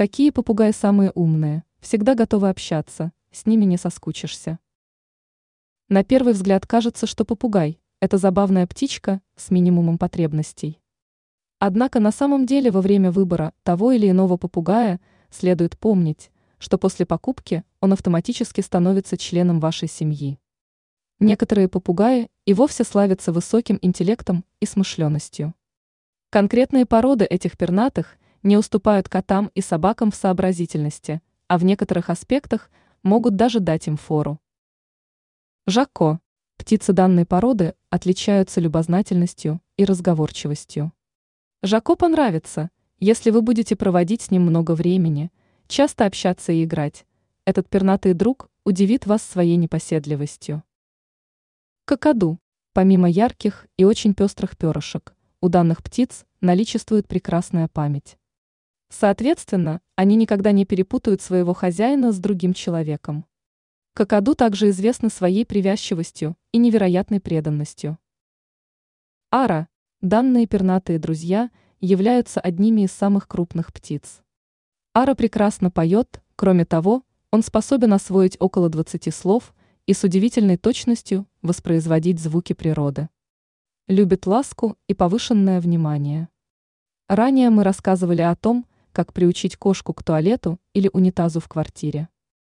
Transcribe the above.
Какие попугаи самые умные, всегда готовы общаться, с ними не соскучишься. На первый взгляд кажется, что попугай – это забавная птичка с минимумом потребностей. Однако на самом деле во время выбора того или иного попугая следует помнить, что после покупки он автоматически становится членом вашей семьи. Некоторые попугаи и вовсе славятся высоким интеллектом и смышленностью. Конкретные породы этих пернатых не уступают котам и собакам в сообразительности, а в некоторых аспектах могут даже дать им фору. Жако. Птицы данной породы отличаются любознательностью и разговорчивостью. Жако понравится, если вы будете проводить с ним много времени, часто общаться и играть. Этот пернатый друг удивит вас своей непоседливостью. Какаду. Помимо ярких и очень пестрых перышек, у данных птиц наличествует прекрасная память. Соответственно, они никогда не перепутают своего хозяина с другим человеком. Какаду также известны своей привязчивостью и невероятной преданностью. Ара, данные пернатые друзья, являются одними из самых крупных птиц. Ара прекрасно поет, кроме того, он способен освоить около 20 слов и с удивительной точностью воспроизводить звуки природы. Любит ласку и повышенное внимание. Ранее мы рассказывали о том, как приучить кошку к туалету или унитазу в квартире.